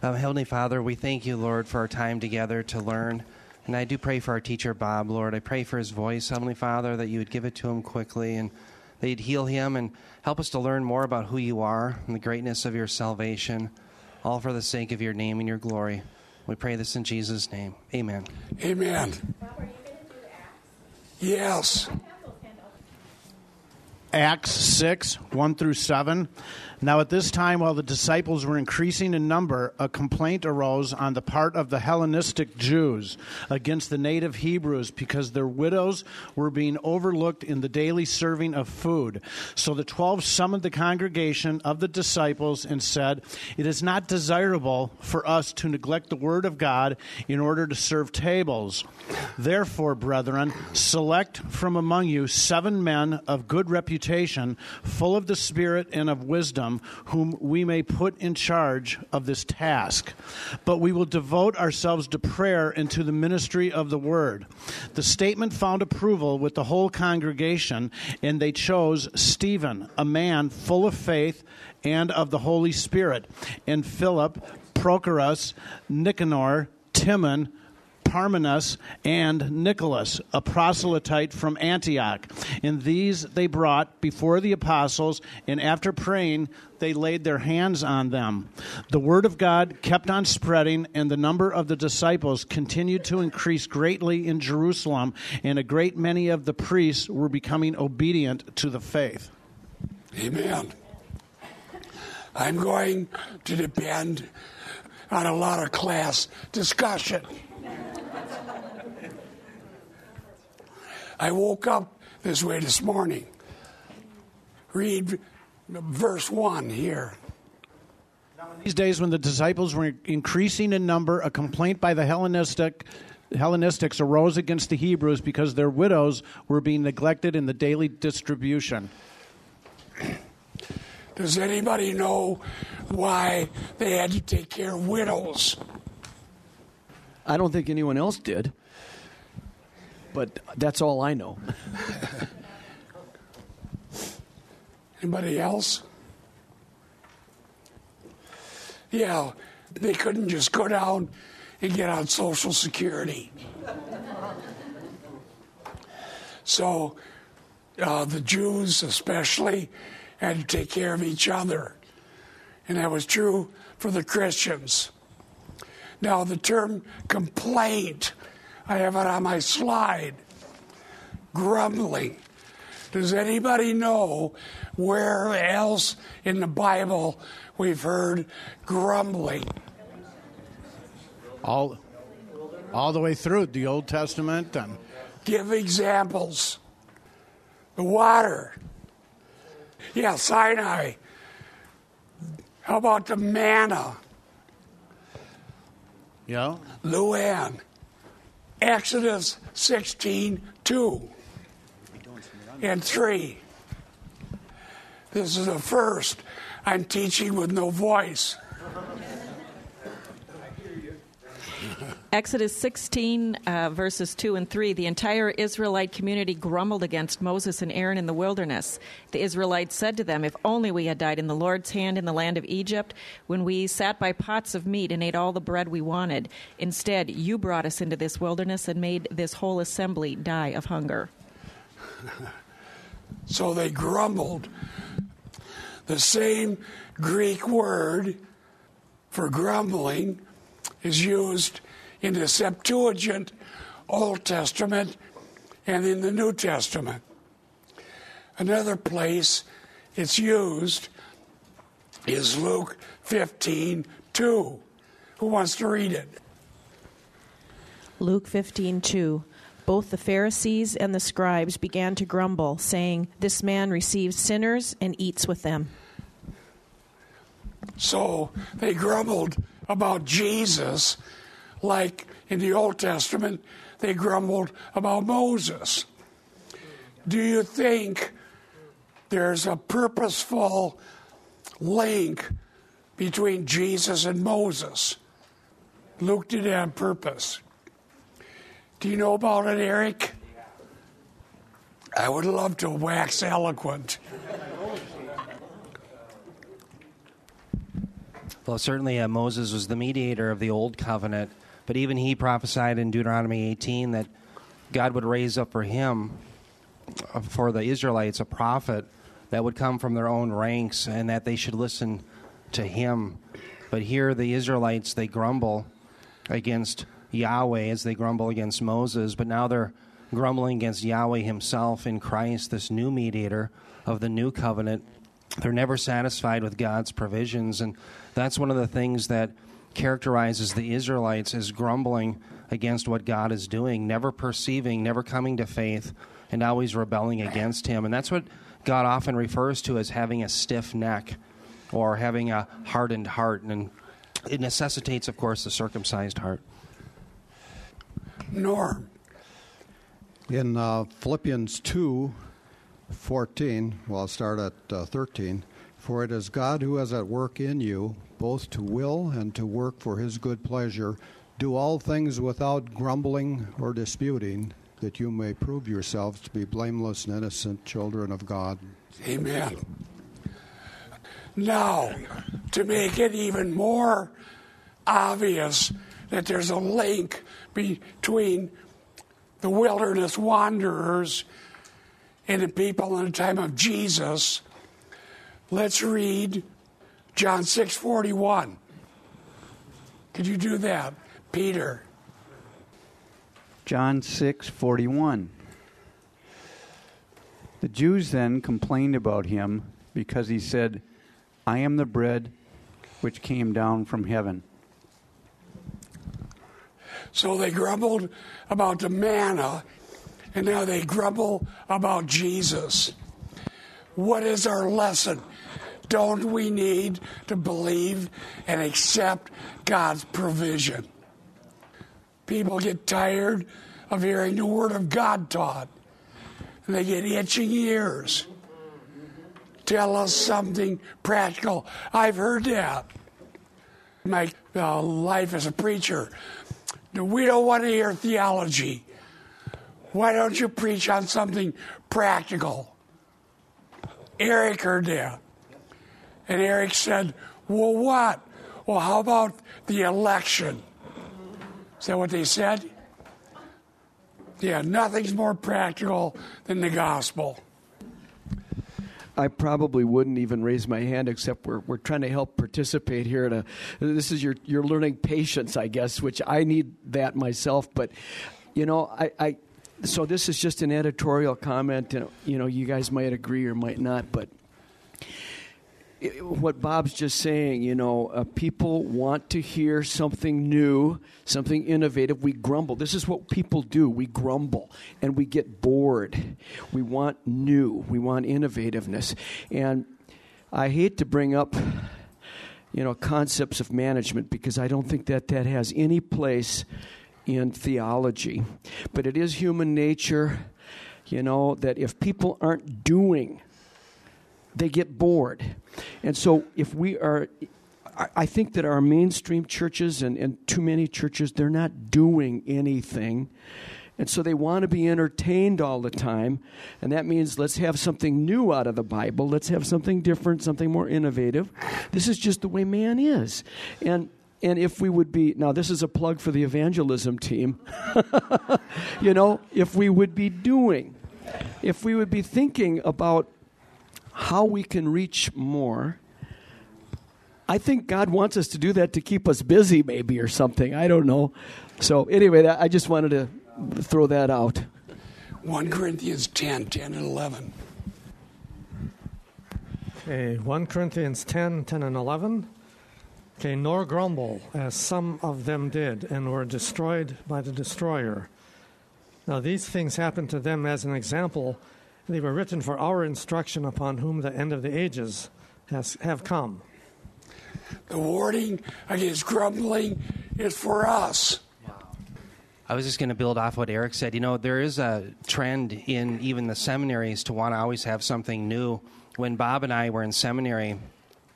Um, Heavenly Father, we thank you, Lord, for our time together to learn. And I do pray for our teacher, Bob, Lord. I pray for his voice, Heavenly Father, that you would give it to him quickly and that you'd heal him and help us to learn more about who you are and the greatness of your salvation, all for the sake of your name and your glory. We pray this in Jesus' name. Amen. Amen. Yes. Acts 6, 1 through 7. Now, at this time, while the disciples were increasing in number, a complaint arose on the part of the Hellenistic Jews against the native Hebrews because their widows were being overlooked in the daily serving of food. So the twelve summoned the congregation of the disciples and said, It is not desirable for us to neglect the word of God in order to serve tables. Therefore, brethren, select from among you seven men of good reputation, full of the Spirit and of wisdom whom we may put in charge of this task. But we will devote ourselves to prayer and to the ministry of the word. The statement found approval with the whole congregation, and they chose Stephen, a man full of faith and of the Holy Spirit, and Philip, Prochorus, Nicanor, Timon, Parmenas, and Nicholas, a proselyte from Antioch. And these they brought before the apostles, and after praying, they laid their hands on them. The word of God kept on spreading, and the number of the disciples continued to increase greatly in Jerusalem, and a great many of the priests were becoming obedient to the faith. Amen. I'm going to depend on a lot of class discussion. I woke up this way this morning. Read verse 1 here. These days, when the disciples were increasing in number, a complaint by the Hellenistic Hellenistics arose against the Hebrews because their widows were being neglected in the daily distribution. Does anybody know why they had to take care of widows? I don't think anyone else did, but that's all I know. Anybody else? Yeah, they couldn't just go down and get on Social Security. So uh, the Jews, especially, had to take care of each other. And that was true for the Christians. Now, the term complaint, I have it on my slide. Grumbling. Does anybody know where else in the Bible we've heard grumbling? All, all the way through the Old Testament and Give examples. The water. Yeah, Sinai. How about the manna? Yeah. Luann. Exodus 16 2 and 3. This is the first. I'm teaching with no voice. Exodus 16, uh, verses 2 and 3. The entire Israelite community grumbled against Moses and Aaron in the wilderness. The Israelites said to them, If only we had died in the Lord's hand in the land of Egypt, when we sat by pots of meat and ate all the bread we wanted. Instead, you brought us into this wilderness and made this whole assembly die of hunger. So they grumbled. The same Greek word for grumbling is used in the Septuagint, Old Testament, and in the New Testament. Another place it's used is Luke 15 2. Who wants to read it? Luke 15:2 Both the Pharisees and the scribes began to grumble, saying, "This man receives sinners and eats with them." So they grumbled about Jesus, like in the Old Testament, they grumbled about Moses. Do you think there's a purposeful link between Jesus and Moses? Luke did it on purpose. Do you know about it, Eric? I would love to wax eloquent. Well, certainly uh, Moses was the mediator of the old covenant, but even he prophesied in Deuteronomy 18 that God would raise up for him, uh, for the Israelites, a prophet that would come from their own ranks and that they should listen to him. But here, the Israelites, they grumble against Yahweh as they grumble against Moses, but now they're grumbling against Yahweh himself in Christ, this new mediator of the new covenant. They're never satisfied with God's provisions, and that's one of the things that characterizes the Israelites as grumbling against what God is doing, never perceiving, never coming to faith, and always rebelling against Him. And that's what God often refers to as having a stiff neck or having a hardened heart. And it necessitates, of course, the circumcised heart. Norm. In uh, Philippians 2 14, well, I'll start at uh, 13. For it is God who is at work in you, both to will and to work for his good pleasure. Do all things without grumbling or disputing, that you may prove yourselves to be blameless and innocent children of God. Amen. Now, to make it even more obvious that there's a link between the wilderness wanderers and the people in the time of Jesus, let's read John 6:41. Could you do that, Peter? John 6:41 The Jews then complained about him because he said, "I am the bread which came down from heaven." So they grumbled about the manna, and now they grumble about Jesus. What is our lesson? Don't we need to believe and accept God's provision? People get tired of hearing the Word of God taught, and they get itching ears. Tell us something practical. I've heard that. My uh, life as a preacher, we don't want to hear theology. Why don't you preach on something practical? Eric heard that. And Eric said, Well, what? Well, how about the election? Is that what they said? Yeah, nothing's more practical than the gospel. I probably wouldn't even raise my hand, except we're we're trying to help participate here. A, this is your you're learning patience, I guess, which I need that myself. But you know, I so this is just an editorial comment, and you know, you guys might agree or might not, but what Bob's just saying, you know, uh, people want to hear something new, something innovative. We grumble. This is what people do. We grumble and we get bored. We want new, we want innovativeness. And I hate to bring up, you know, concepts of management because I don't think that that has any place in theology. But it is human nature, you know, that if people aren't doing, they get bored. And so if we are I think that our mainstream churches and, and too many churches, they're not doing anything. And so they want to be entertained all the time. And that means let's have something new out of the Bible. Let's have something different, something more innovative. This is just the way man is. And and if we would be now this is a plug for the evangelism team. you know, if we would be doing, if we would be thinking about how we can reach more. I think God wants us to do that to keep us busy, maybe, or something. I don't know. So, anyway, I just wanted to throw that out. 1 Corinthians 10 10 and 11. Okay, 1 Corinthians 10 10 and 11. Okay, nor grumble, as some of them did, and were destroyed by the destroyer. Now, these things happened to them as an example they were written for our instruction upon whom the end of the ages has have come. The warning against grumbling is for us. I was just going to build off what Eric said. You know, there is a trend in even the seminaries to want to always have something new. When Bob and I were in seminary,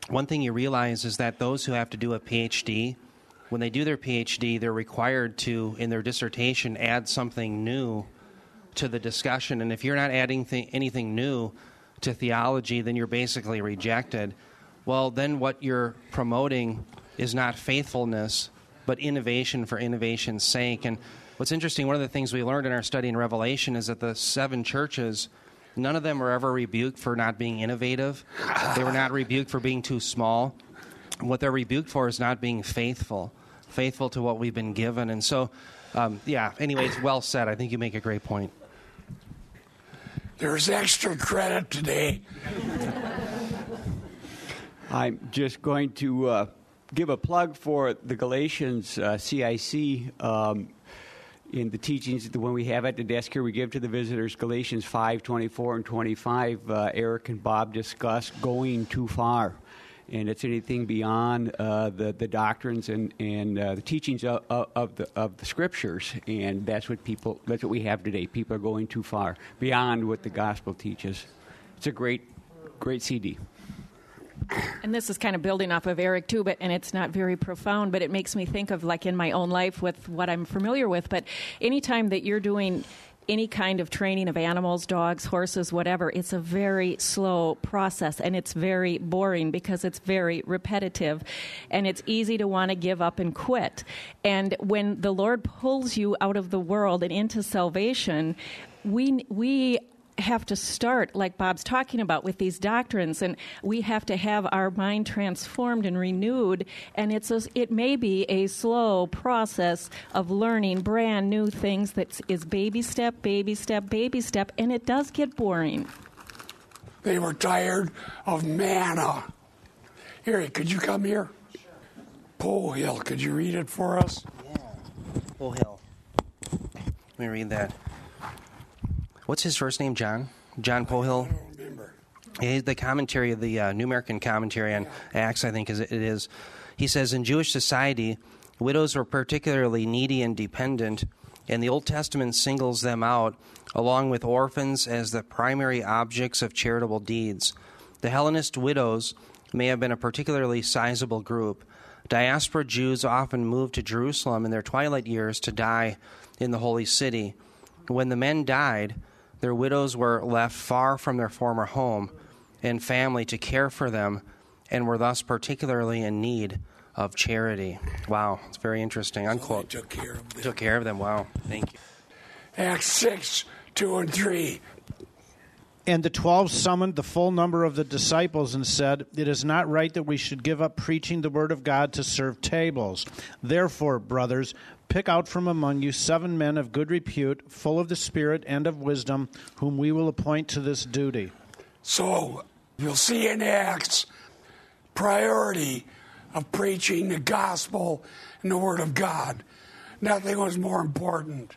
one thing you realize is that those who have to do a PhD, when they do their PhD, they're required to, in their dissertation, add something new to the discussion. And if you're not adding th- anything new to theology, then you're basically rejected. Well, then what you're promoting is not faithfulness, but innovation for innovation's sake. And what's interesting, one of the things we learned in our study in Revelation is that the seven churches, none of them were ever rebuked for not being innovative. They were not rebuked for being too small. What they're rebuked for is not being faithful, faithful to what we've been given. And so, um, yeah, anyways, well said. I think you make a great point. There's extra credit today. I'm just going to uh, give a plug for the Galatians uh, CIC. Um, in the teachings, the one we have at the desk here, we give to the visitors Galatians 5 24 and 25. Uh, Eric and Bob discuss going too far. And it's anything beyond uh, the, the doctrines and, and uh, the teachings of, of, the, of the scriptures. And that's what people, that's what we have today. People are going too far, beyond what the gospel teaches. It's a great, great CD. And this is kind of building off of Eric too, but and it's not very profound, but it makes me think of like in my own life with what I'm familiar with. But anytime that you're doing any kind of training of animals, dogs, horses, whatever, it's a very slow process and it's very boring because it's very repetitive and it's easy to want to give up and quit. And when the Lord pulls you out of the world and into salvation, we we have to start, like Bob's talking about, with these doctrines, and we have to have our mind transformed and renewed. And it's a, it may be a slow process of learning brand new things that is baby step, baby step, baby step, and it does get boring. They were tired of manna. Here, could you come here? Polhill, could you read it for us? Yeah. Polhill. Let me read that. What's his first name? John. John Polhill. The commentary the uh, New American Commentary on Acts, I think, is it is. He says in Jewish society, widows were particularly needy and dependent, and the Old Testament singles them out, along with orphans, as the primary objects of charitable deeds. The Hellenist widows may have been a particularly sizable group. Diaspora Jews often moved to Jerusalem in their twilight years to die in the holy city. When the men died, their widows were left far from their former home and family to care for them and were thus particularly in need of charity. Wow, it's very interesting. Unquote. took care of them. Took care of them. Wow, thank you. Acts 6, 2 and 3. And the twelve summoned the full number of the disciples and said, It is not right that we should give up preaching the word of God to serve tables. Therefore, brothers, pick out from among you seven men of good repute, full of the Spirit and of wisdom, whom we will appoint to this duty. So, you'll see in Acts priority of preaching the gospel and the word of God. Nothing was more important.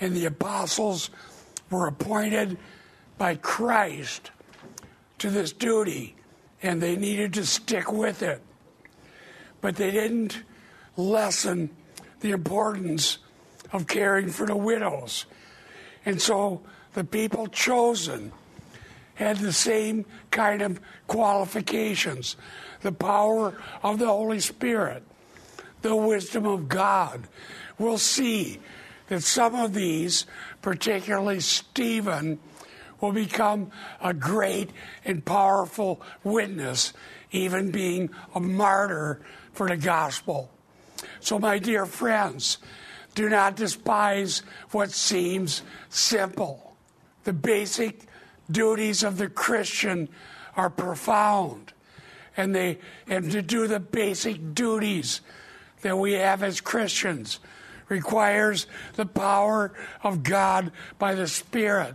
And the apostles were appointed by Christ to this duty, and they needed to stick with it. But they didn't lessen the importance of caring for the widows. And so the people chosen had the same kind of qualifications the power of the Holy Spirit, the wisdom of God. We'll see that some of these, particularly Stephen, will become a great and powerful witness, even being a martyr for the gospel. So, my dear friends, do not despise what seems simple. The basic duties of the Christian are profound, and they and to do the basic duties that we have as Christians requires the power of God by the Spirit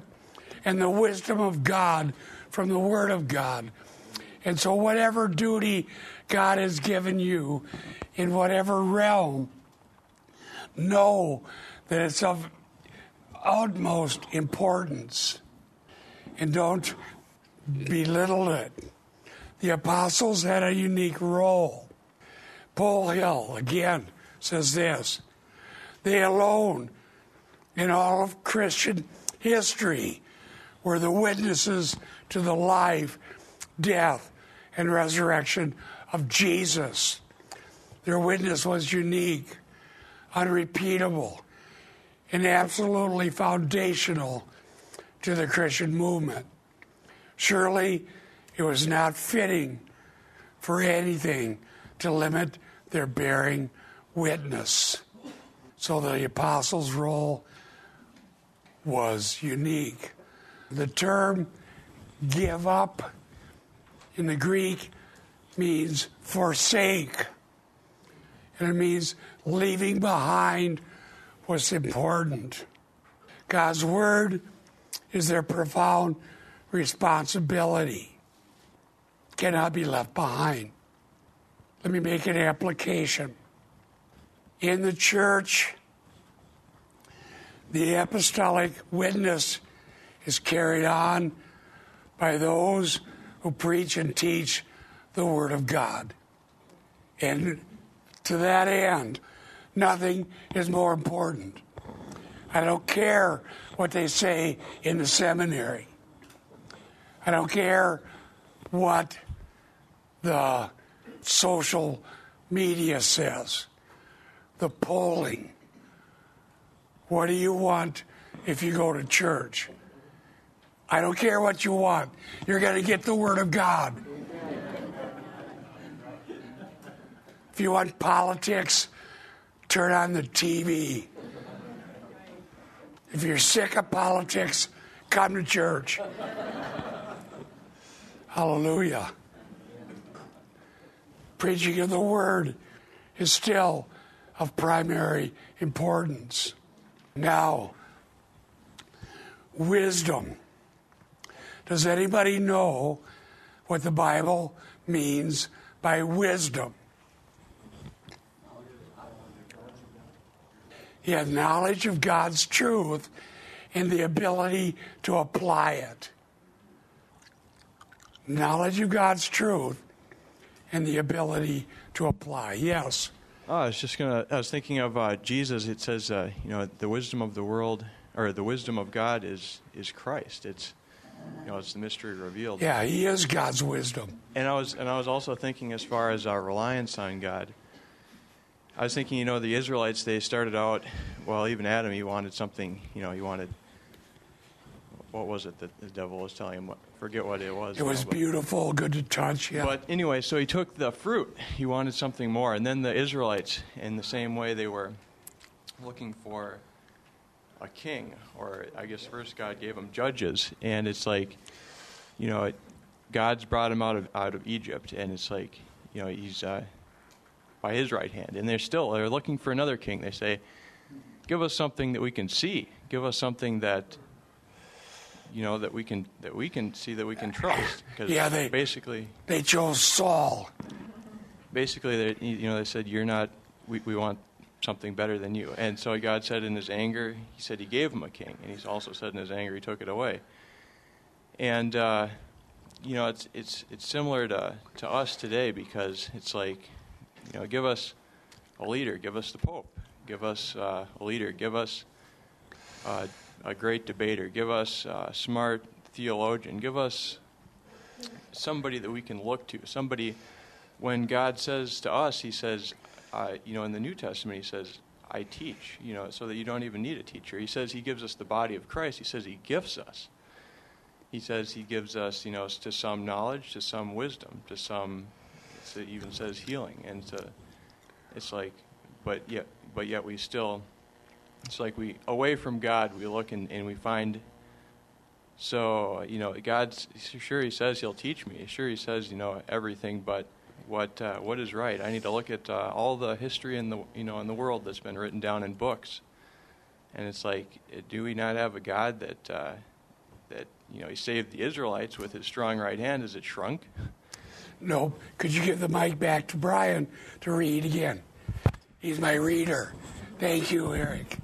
and the wisdom of God from the Word of God. And so, whatever duty God has given you in whatever realm, know that it's of utmost importance and don't belittle it. The apostles had a unique role. Polhill, again, says this they alone in all of Christian history were the witnesses to the life, death, and resurrection of Jesus. Their witness was unique, unrepeatable, and absolutely foundational to the Christian movement. Surely it was not fitting for anything to limit they're bearing witness. So the apostles' role was unique. The term give up in the Greek means forsake, and it means leaving behind what's important. God's Word is their profound responsibility, cannot be left behind. Let me make an application. In the church, the apostolic witness is carried on by those who preach and teach the Word of God. And to that end, nothing is more important. I don't care what they say in the seminary. I don't care what the social media says, the polling. What do you want if you go to church? I don't care what you want. You're going to get the Word of God. You want politics, turn on the TV. If you're sick of politics, come to church. Hallelujah. Preaching of the Word is still of primary importance. Now, wisdom. Does anybody know what the Bible means by wisdom? You have knowledge of God's truth and the ability to apply it. Knowledge of God's truth and the ability to apply. Yes. Oh, I was just gonna. I was thinking of uh, Jesus. It says, uh, you know, the wisdom of the world, or the wisdom of God, is is Christ. It's, you know, it's the mystery revealed. Yeah, He is God's wisdom. And I was, and I was also thinking, as far as our reliance on God. I was thinking, you know, the Israelites. They started out, well, even Adam. He wanted something. You know, he wanted. What was it that the devil was telling him? What, forget what it was. It was now, but- beautiful, good to touch. Yeah. but anyway, so he took the fruit. He wanted something more. And then the Israelites, in the same way, they were looking for a king. Or I guess first God gave them judges. And it's like, you know, it, God's brought them out of, out of Egypt. And it's like, you know, he's uh, by his right hand. And they're still, they're looking for another king. They say, give us something that we can see. Give us something that you know that we can that we can see that we can trust because Yeah, they- basically they chose Saul. basically they you know they said you're not we, we want something better than you and so god said in his anger he said he gave him a king and he's also said in his anger he took it away and uh, you know it's it's it's similar to to us today because it's like you know give us a leader give us the pope give us uh, a leader give us uh, a great debater give us a smart theologian give us somebody that we can look to somebody when God says to us, He says, uh, you know, in the New Testament, He says, I teach, you know, so that you don't even need a teacher. He says He gives us the body of Christ. He says He gifts us. He says He gives us, you know, to some knowledge, to some wisdom, to some, it even says healing. And to, it's like, but yet, but yet we still, it's like we, away from God, we look and, and we find so, you know, God's sure He says He'll teach me. Sure, He says, you know, everything, but what uh, what is right? I need to look at uh, all the history in the you know in the world that's been written down in books, and it's like, do we not have a God that uh, that you know He saved the Israelites with His strong right hand as it shrunk? No, could you give the mic back to Brian to read again? He's my reader. Thank you, Eric.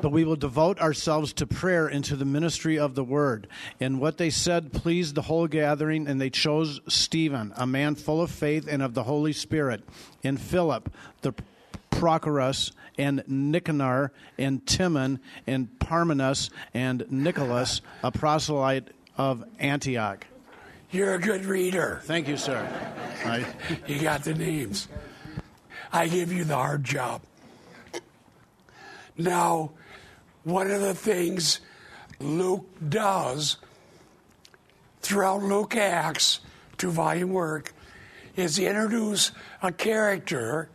But we will devote ourselves to prayer into the ministry of the word. And what they said pleased the whole gathering, and they chose Stephen, a man full of faith and of the Holy Spirit, and Philip, the Prochorus, and Nicanor, and Timon, and Parmenas, and Nicholas, a proselyte of Antioch. You're a good reader. Thank you, sir. I- You got the names. I give you the hard job. Now, one of the things Luke does throughout Luke Acts, two volume work, is introduce a character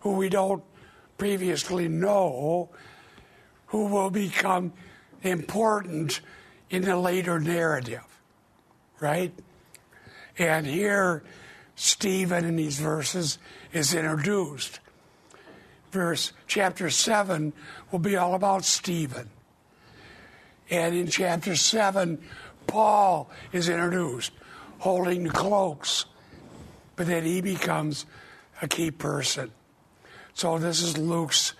who we don't previously know who will become important in the later narrative, right? And here, Stephen in these verses is introduced. Verse chapter 7 will be all about Stephen. And in chapter 7, Paul is introduced holding the cloaks, but then he becomes a key person. So this is Luke's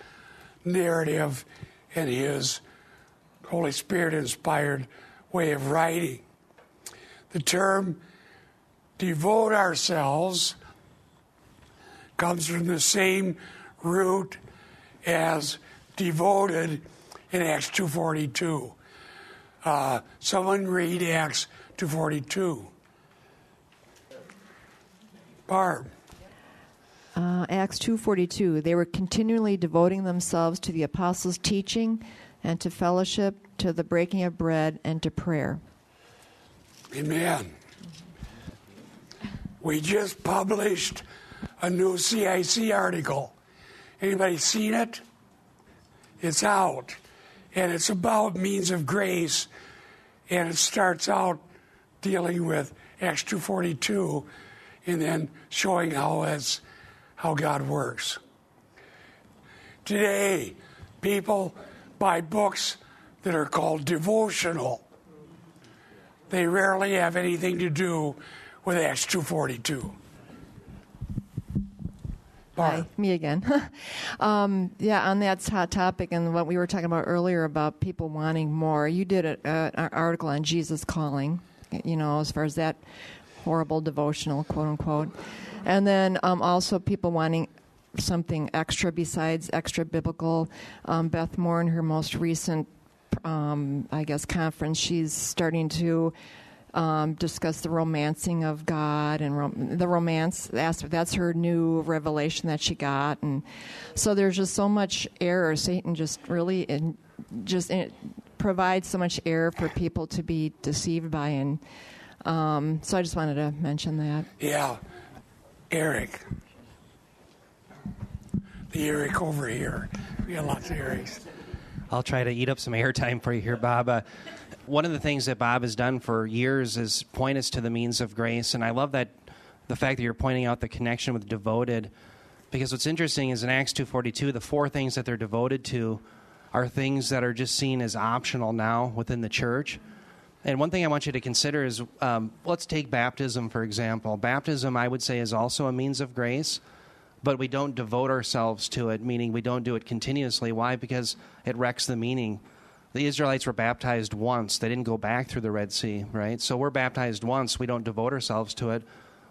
narrative and his Holy Spirit inspired way of writing. The term devote ourselves comes from the same root as devoted in Acts 2.42. Uh, someone read Acts 2.42. Barb. Uh, Acts 2:42 They were continually devoting themselves to the apostles' teaching and to fellowship, to the breaking of bread and to prayer. Amen. We just published a new CIC article. Anybody seen it? It's out. And it's about means of grace. And it starts out dealing with Acts 242 and then showing how it's how God works. Today, people buy books that are called devotional. They rarely have anything to do with Acts 242. Hi, me again. um, yeah, on that hot topic and what we were talking about earlier about people wanting more, you did an article on Jesus calling, you know, as far as that horrible devotional, quote unquote. And then um, also people wanting something extra besides extra biblical. Um, Beth Moore, in her most recent, um, I guess, conference, she's starting to um, discuss the romancing of God and rom- the romance. That's, that's her new revelation that she got, and so there's just so much error. Satan just really in, just in, provides so much error for people to be deceived by, and um, so I just wanted to mention that. Yeah, Eric. Eric over here. We got lots of Erics. I'll try to eat up some airtime for you here, Bob. Uh, one of the things that Bob has done for years is point us to the means of grace, and I love that the fact that you're pointing out the connection with devoted, because what's interesting is in Acts 2:42, the four things that they're devoted to are things that are just seen as optional now within the church. And one thing I want you to consider is um, let's take baptism, for example. Baptism, I would say, is also a means of grace, but we don't devote ourselves to it, meaning we don't do it continuously. Why? Because it wrecks the meaning. The Israelites were baptized once, they didn't go back through the Red Sea, right? So we're baptized once, we don't devote ourselves to it,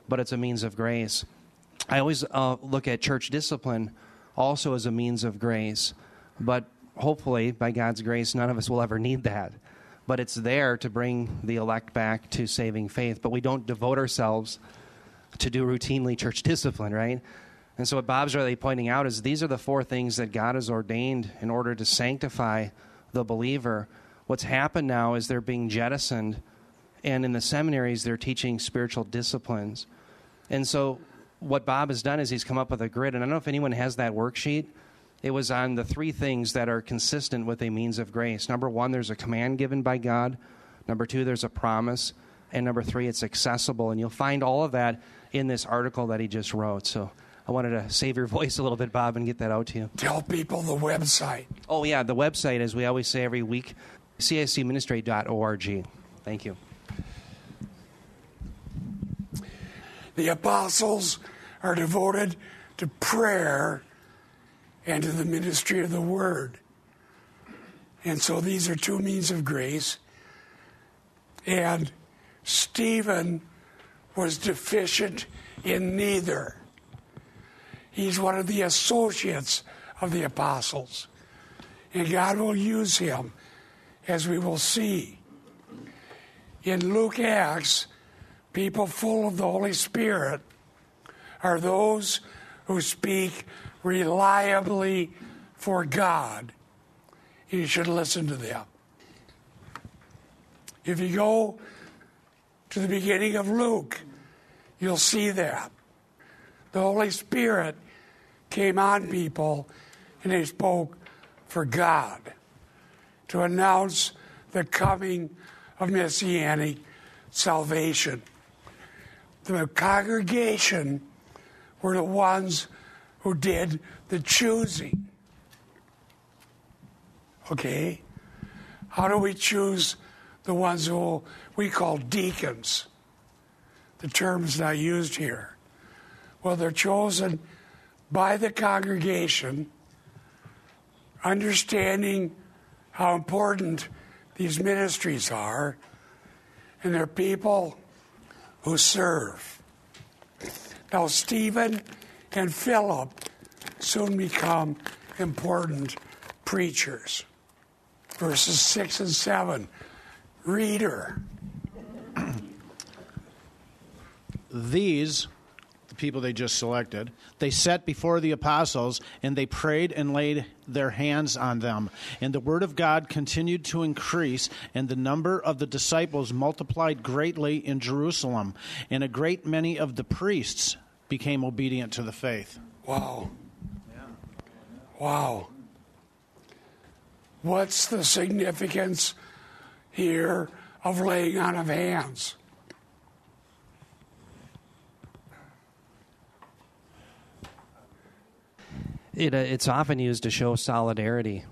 but it's a means of grace. I always uh, look at church discipline also as a means of grace, but hopefully, by God's grace, none of us will ever need that but it's there to bring the elect back to saving faith. But we don't devote ourselves to do routinely church discipline, right? And so, what Bob's really pointing out is these are the four things that God has ordained in order to sanctify the believer. What's happened now is they're being jettisoned, and in the seminaries, they're teaching spiritual disciplines. And so, what Bob has done is he's come up with a grid, and I don't know if anyone has that worksheet. It was on the three things that are consistent with a means of grace. Number one, there's a command given by God. Number two, there's a promise. And number three, it's accessible. And you'll find all of that in this article that he just wrote. So I wanted to save your voice a little bit, Bob, and get that out to you. Tell people the website. Oh, yeah, the website, as we always say every week, cicministry.org. Thank you. The apostles are devoted to prayer and to the ministry of the word. And so these are two means of grace. And Stephen was deficient in neither. He's one of the associates of the apostles. And God will use him, as we will see. In Luke Acts, people full of the Holy Spirit are those who speak reliably for God. You should listen to them. If you go to the beginning of Luke, you'll see that. The Holy Spirit came on people and they spoke for God to announce the coming of messianic salvation. The congregation were the ones who did the choosing. Okay? How do we choose the ones who we call deacons? The term's not used here. Well, they're chosen by the congregation, understanding how important these ministries are, and they're people who serve. Now, Stephen and Philip soon become important preachers. Verses 6 and 7. Reader. These, the people they just selected, they set before the apostles and they prayed and laid their hands on them. And the word of God continued to increase, and the number of the disciples multiplied greatly in Jerusalem. And a great many of the priests became obedient to the faith. Wow. Wow. What's the significance here of laying on of hands? It, uh, it's often used to show solidarity.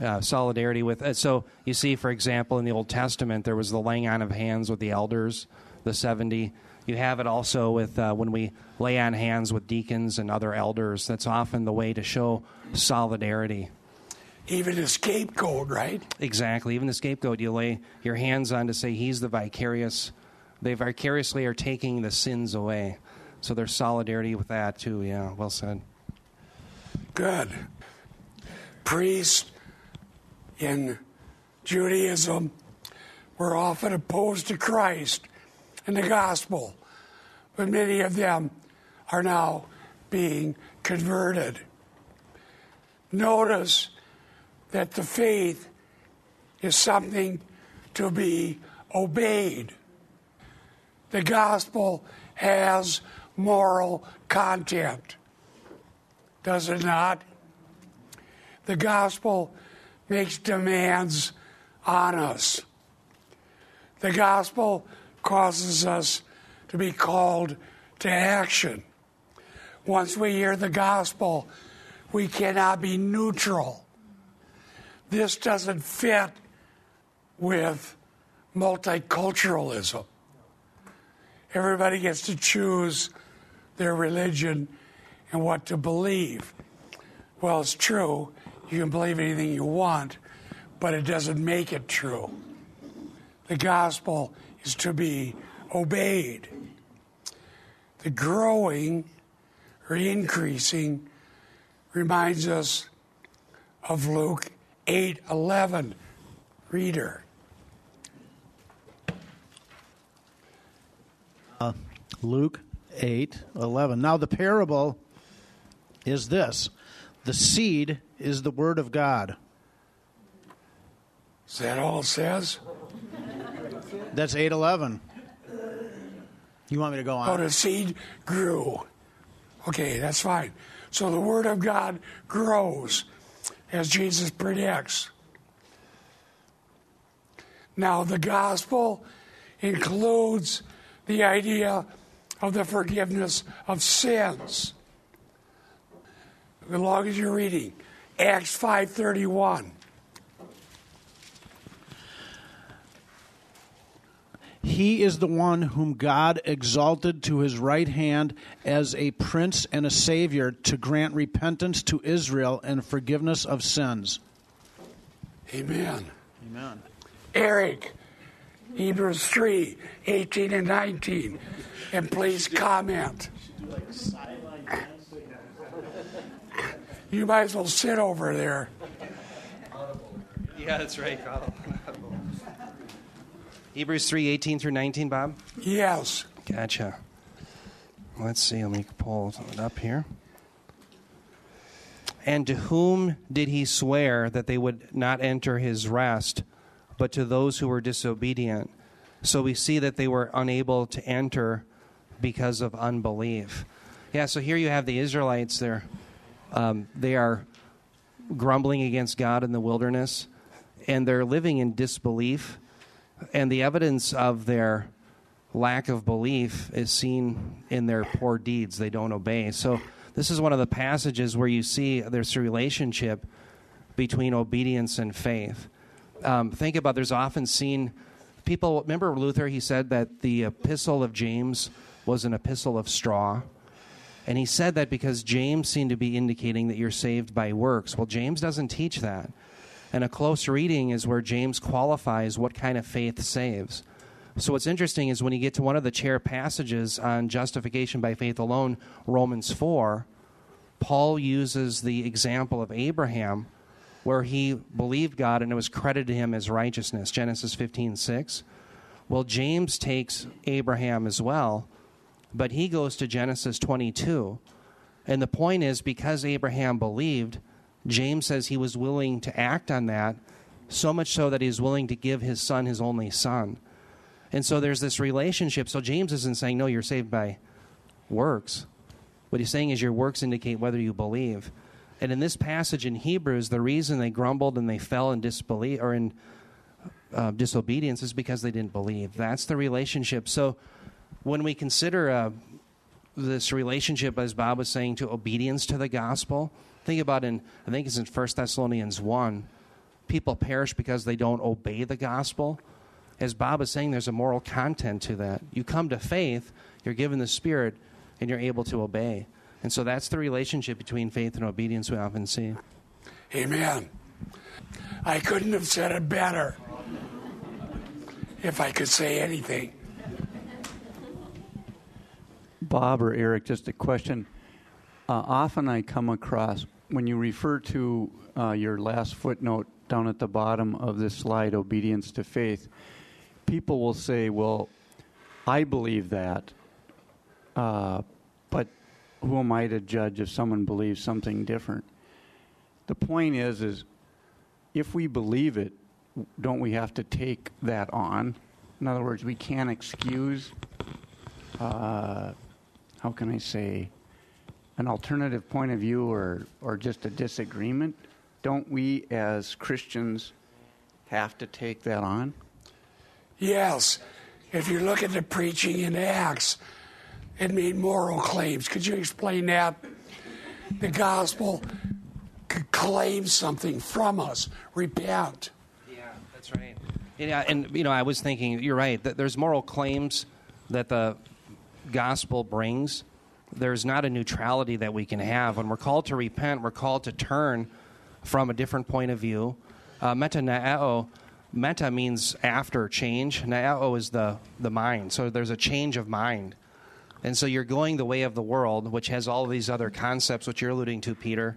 Uh, solidarity with. Uh, so you see, for example, in the Old Testament, there was the laying on of hands with the elders, the 70. You have it also with uh, when we lay on hands with deacons and other elders. That's often the way to show solidarity. Even a scapegoat, right? Exactly. Even the scapegoat, you lay your hands on to say he's the vicarious. They vicariously are taking the sins away. So there's solidarity with that too. Yeah, well said. Good. Priests in Judaism were often opposed to Christ and the gospel, but many of them are now being converted. Notice that the faith is something to be obeyed. The gospel has moral content, does it not? The gospel makes demands on us. The gospel causes us to be called to action. Once we hear the gospel, we cannot be neutral. This doesn't fit with multiculturalism. Everybody gets to choose their religion and what to believe. Well, it's true. You can believe anything you want, but it doesn't make it true. The gospel is to be obeyed. The growing or increasing reminds us of Luke 8:11 reader. Uh, Luke 8 11. Now, the parable is this the seed is the word of God. Is that all it says? That's 8 11. You want me to go on? Oh, the seed grew. Okay, that's fine. So the word of God grows as Jesus predicts. Now, the gospel includes the idea of the forgiveness of sins. As long as you're reading Acts 5:31. He is the one whom God exalted to his right hand as a prince and a savior to grant repentance to Israel and forgiveness of sins. Amen. Amen. Eric, Hebrews 3 18 and 19. And please comment. You might as well sit over there. Yeah, that's right. Hebrews 3 18 through 19, Bob? Yes. Gotcha. Let's see. Let me pull it up here. And to whom did he swear that they would not enter his rest, but to those who were disobedient? So we see that they were unable to enter because of unbelief. Yeah, so here you have the Israelites. They're um, they are grumbling against God in the wilderness, and they're living in disbelief. And the evidence of their lack of belief is seen in their poor deeds. They don't obey. So this is one of the passages where you see there's a relationship between obedience and faith. Um, think about there's often seen people. Remember Luther? He said that the epistle of James was an epistle of straw. And he said that because James seemed to be indicating that you're saved by works. Well, James doesn't teach that. And a close reading is where James qualifies what kind of faith saves. So, what's interesting is when you get to one of the chair passages on justification by faith alone, Romans 4, Paul uses the example of Abraham where he believed God and it was credited to him as righteousness, Genesis 15 6. Well, James takes Abraham as well, but he goes to Genesis 22. And the point is because Abraham believed, James says he was willing to act on that, so much so that he was willing to give his son his only son. And so there's this relationship. So James isn't saying, no, you're saved by works. What he's saying is your works indicate whether you believe. And in this passage in Hebrews, the reason they grumbled and they fell in disbelief or in uh, disobedience is because they didn't believe. That's the relationship. So when we consider uh, this relationship, as Bob was saying, to obedience to the gospel, think about in I think it's in 1 Thessalonians one, people perish because they don't obey the gospel. As Bob is saying, there's a moral content to that. You come to faith, you're given the Spirit, and you're able to obey. And so that's the relationship between faith and obedience we often see. Amen. I couldn't have said it better if I could say anything. Bob or Eric, just a question. Uh, often I come across, when you refer to uh, your last footnote down at the bottom of this slide, obedience to faith, people will say, well, I believe that, uh, but who am I to judge if someone believes something different? The point is, is if we believe it, don't we have to take that on? In other words, we can't excuse, uh, how can I say, an alternative point of view or, or just a disagreement. Don't we as Christians have to take that on? Yes. If you look at the preaching in Acts, it made moral claims. Could you explain that? The gospel claims something from us. Repent. Yeah, that's right. Yeah, and you know, I was thinking, you're right. That there's moral claims that the gospel brings. There's not a neutrality that we can have. When we're called to repent, we're called to turn from a different point of view. Uh, metanoeo, meta means after change. Naeo is the the mind. So there's a change of mind. And so you're going the way of the world, which has all these other concepts, which you're alluding to, Peter.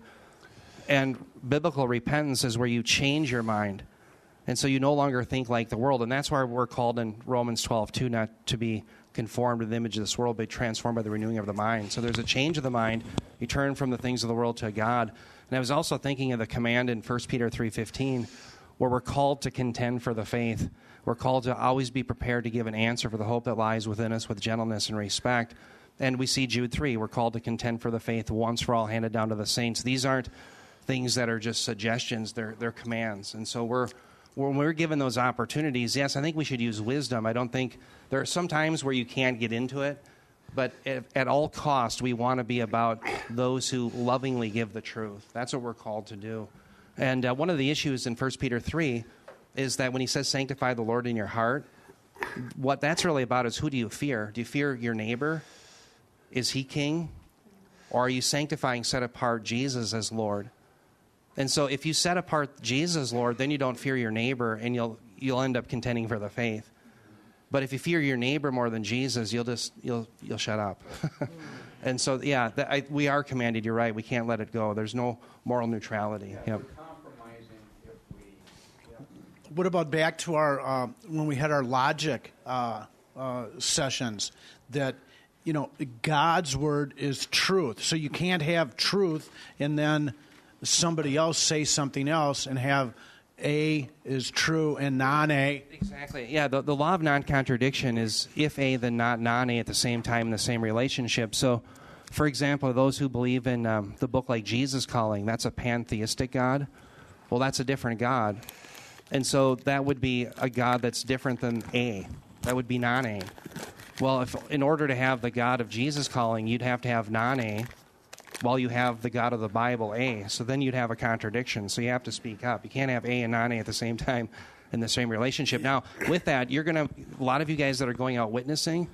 And biblical repentance is where you change your mind. And so you no longer think like the world. And that's why we're called in Romans 12, too, not to be conformed to the image of this world, but transformed by the renewing of the mind. So there's a change of the mind. You turn from the things of the world to God. And I was also thinking of the command in 1 Peter 3.15, where we're called to contend for the faith. We're called to always be prepared to give an answer for the hope that lies within us with gentleness and respect. And we see Jude 3, we're called to contend for the faith once for all handed down to the saints. These aren't things that are just suggestions, they're, they're commands. And so we're, when we're given those opportunities, yes, I think we should use wisdom. I don't think there are some times where you can't get into it, but at, at all cost, we want to be about those who lovingly give the truth. That's what we're called to do. And uh, one of the issues in 1 Peter 3 is that when he says sanctify the Lord in your heart, what that's really about is who do you fear? Do you fear your neighbor? Is he king? Or are you sanctifying, set apart Jesus as Lord? And so if you set apart Jesus, Lord, then you don't fear your neighbor and you'll you'll end up contending for the faith. But if you fear your neighbor more than Jesus, you'll just you'll you'll shut up. and so yeah, that, I, we are commanded. You're right. We can't let it go. There's no moral neutrality. Yep. What about back to our uh, when we had our logic uh, uh, sessions that you know God's word is truth, so you can't have truth and then somebody else say something else and have A is true and non A. Exactly. Yeah, the, the law of non contradiction is if A, then not non A at the same time in the same relationship. So, for example, those who believe in um, the book like Jesus Calling, that's a pantheistic God. Well, that's a different God. And so that would be a God that's different than A. That would be non A. Well, if in order to have the God of Jesus Calling, you'd have to have non A while you have the God of the Bible A. So then you'd have a contradiction. So you have to speak up. You can't have A and non A at the same time in the same relationship. Now, with that, you're going to, a lot of you guys that are going out witnessing,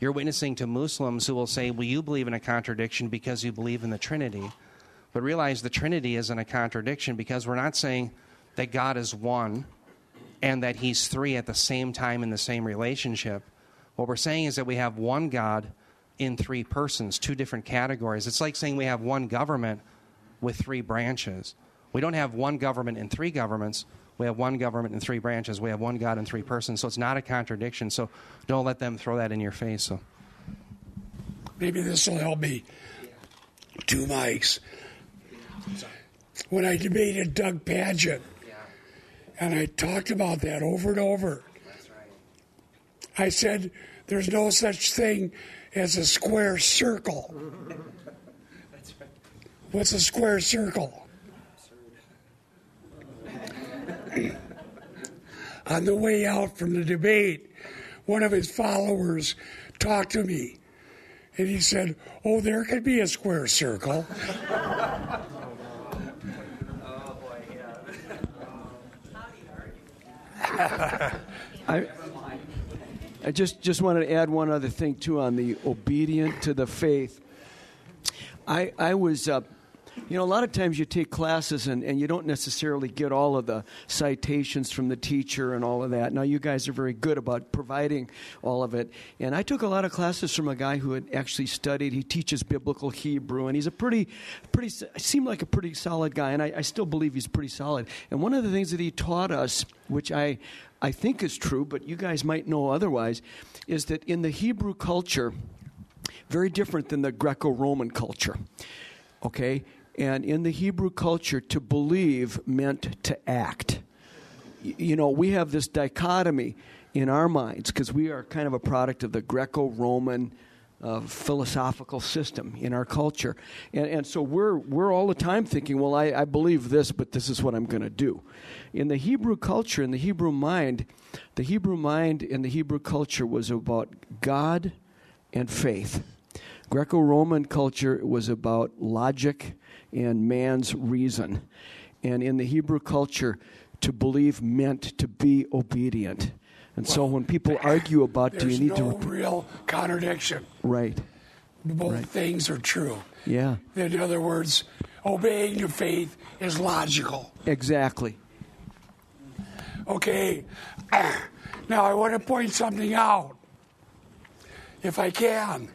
you're witnessing to Muslims who will say, well, you believe in a contradiction because you believe in the Trinity. But realize the Trinity isn't a contradiction because we're not saying that God is one and that He's three at the same time in the same relationship. What we're saying is that we have one God in three persons, two different categories. It's like saying we have one government with three branches. We don't have one government in three governments. We have one government in three branches. We have one God in three persons. So it's not a contradiction. So don't let them throw that in your face. So maybe this will help me. Two mics. When I debated Doug Pagitt, and I talked about that over and over. I said, there's no such thing as a square circle. What's a square circle? On the way out from the debate, one of his followers talked to me and he said, Oh, there could be a square circle. Oh, I, I just, just wanted to add one other thing, too, on the obedient to the faith. I, I was, uh, you know, a lot of times you take classes and, and you don't necessarily get all of the citations from the teacher and all of that. Now, you guys are very good about providing all of it. And I took a lot of classes from a guy who had actually studied. He teaches biblical Hebrew, and he's a pretty, pretty, seemed like a pretty solid guy, and I, I still believe he's pretty solid. And one of the things that he taught us, which I, I think is true, but you guys might know otherwise, is that in the Hebrew culture, very different than the Greco Roman culture, okay? And in the Hebrew culture, to believe meant to act. You know, we have this dichotomy in our minds because we are kind of a product of the Greco Roman uh, philosophical system in our culture. And, and so we're, we're all the time thinking, well, I, I believe this, but this is what I'm going to do. In the Hebrew culture, in the Hebrew mind, the Hebrew mind in the Hebrew culture was about God and faith. Greco Roman culture was about logic and man's reason. And in the Hebrew culture, to believe meant to be obedient. And well, so when people argue about do you need no to real contradiction. Right. Both right. things are true. Yeah. In other words, obeying your faith is logical. Exactly. Okay. Now I want to point something out. If I can.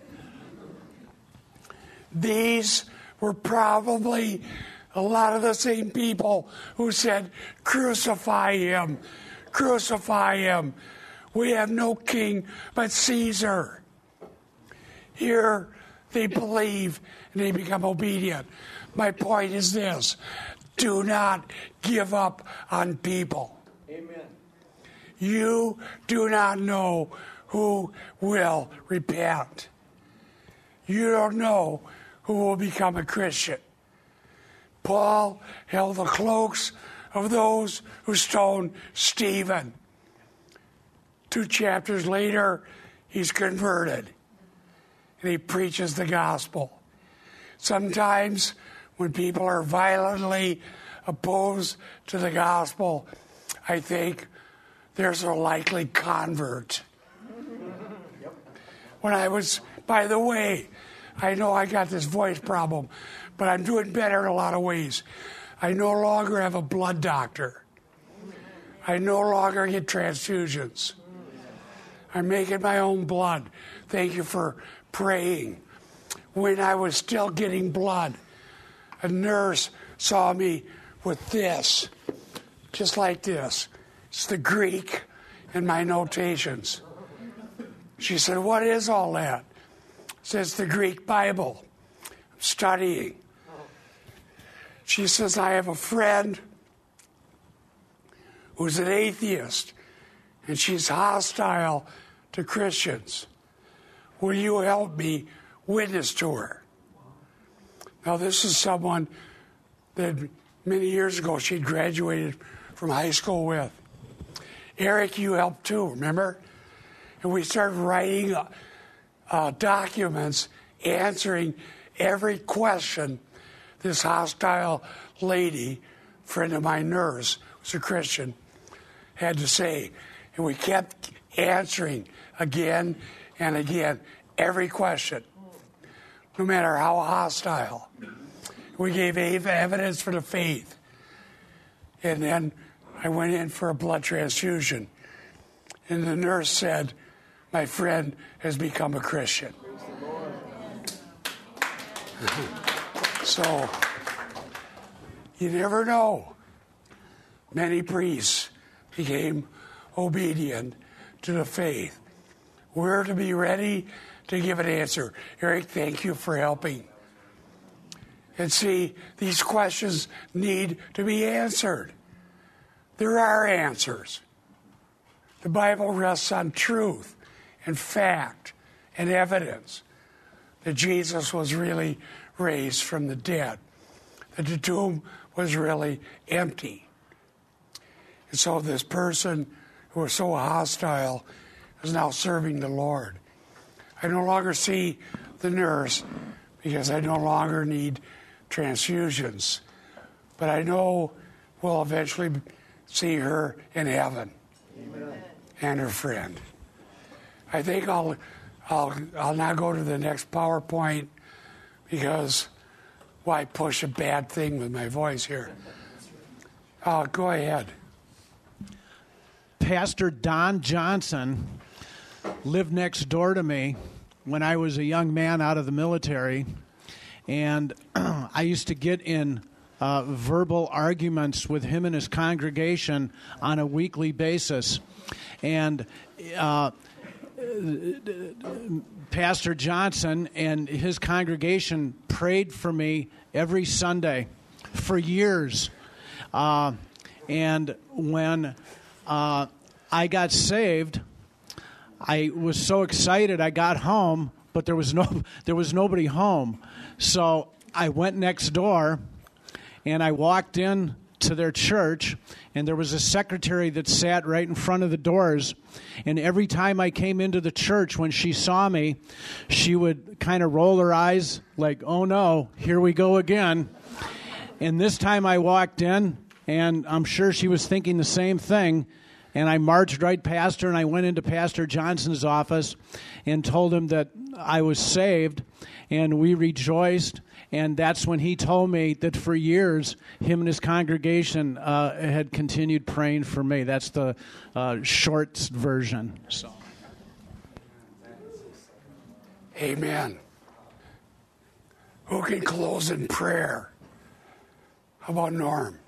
These were probably a lot of the same people who said, Crucify him, crucify him. We have no king but Caesar. Here they believe and they become obedient. My point is this do not give up on people. Amen. You do not know who will repent. You don't know who will become a Christian. Paul held the cloaks of those who stoned Stephen. Two chapters later, he's converted and he preaches the gospel. Sometimes, when people are violently opposed to the gospel, I think there's a likely convert. When I was, by the way, I know I got this voice problem, but I'm doing better in a lot of ways. I no longer have a blood doctor. I no longer get transfusions. I'm making my own blood. Thank you for praying. When I was still getting blood, a nurse saw me with this, just like this. It's the Greek in my notations. She said, What is all that? Says the Greek Bible. Studying. She says, I have a friend who's an atheist and she's hostile to Christians. Will you help me witness to her? Now, this is someone that many years ago she'd graduated from high school with. Eric, you helped too, remember? And we started writing uh, documents answering every question this hostile lady, friend of my nurse, was a Christian, had to say. And we kept answering again and again every question, no matter how hostile. We gave evidence for the faith. And then I went in for a blood transfusion. And the nurse said, My friend has become a Christian. so, you never know. Many priests became obedient to the faith. We're to be ready to give an answer. Eric, thank you for helping. And see, these questions need to be answered. There are answers. The Bible rests on truth and fact and evidence that Jesus was really raised from the dead, that the tomb was really empty. And so this person who was so hostile is now serving the Lord. I no longer see the nurse because I no longer need transfusions. But I know we'll eventually see her in heaven Amen. and her friend. I think I'll, I'll, I'll now go to the next PowerPoint because why push a bad thing with my voice here? Uh, go ahead. Pastor Don Johnson lived next door to me when I was a young man out of the military, and I used to get in uh, verbal arguments with him and his congregation on a weekly basis. And uh, Pastor Johnson and his congregation prayed for me every Sunday for years. Uh, and when uh, I got saved, I was so excited. I got home, but there was no there was nobody home. So I went next door and I walked in to their church and there was a secretary that sat right in front of the doors. And every time I came into the church when she saw me she would kind of roll her eyes like oh no here we go again. And this time I walked in and I'm sure she was thinking the same thing. And I marched right past her and I went into Pastor Johnson's office and told him that I was saved. And we rejoiced. And that's when he told me that for years, him and his congregation uh, had continued praying for me. That's the uh, short version. So. Amen. Who can close in prayer? How about Norm?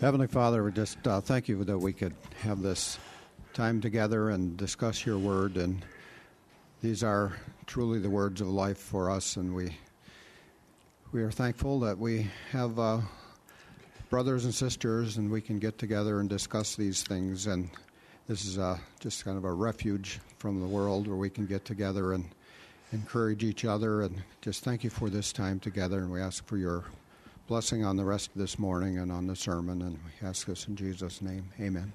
Heavenly Father, we just uh, thank you that we could have this time together and discuss your word. And these are truly the words of life for us. And we we are thankful that we have uh, brothers and sisters, and we can get together and discuss these things. And this is uh, just kind of a refuge from the world where we can get together and encourage each other. And just thank you for this time together. And we ask for your blessing on the rest of this morning and on the sermon. And we ask this in Jesus' name. Amen.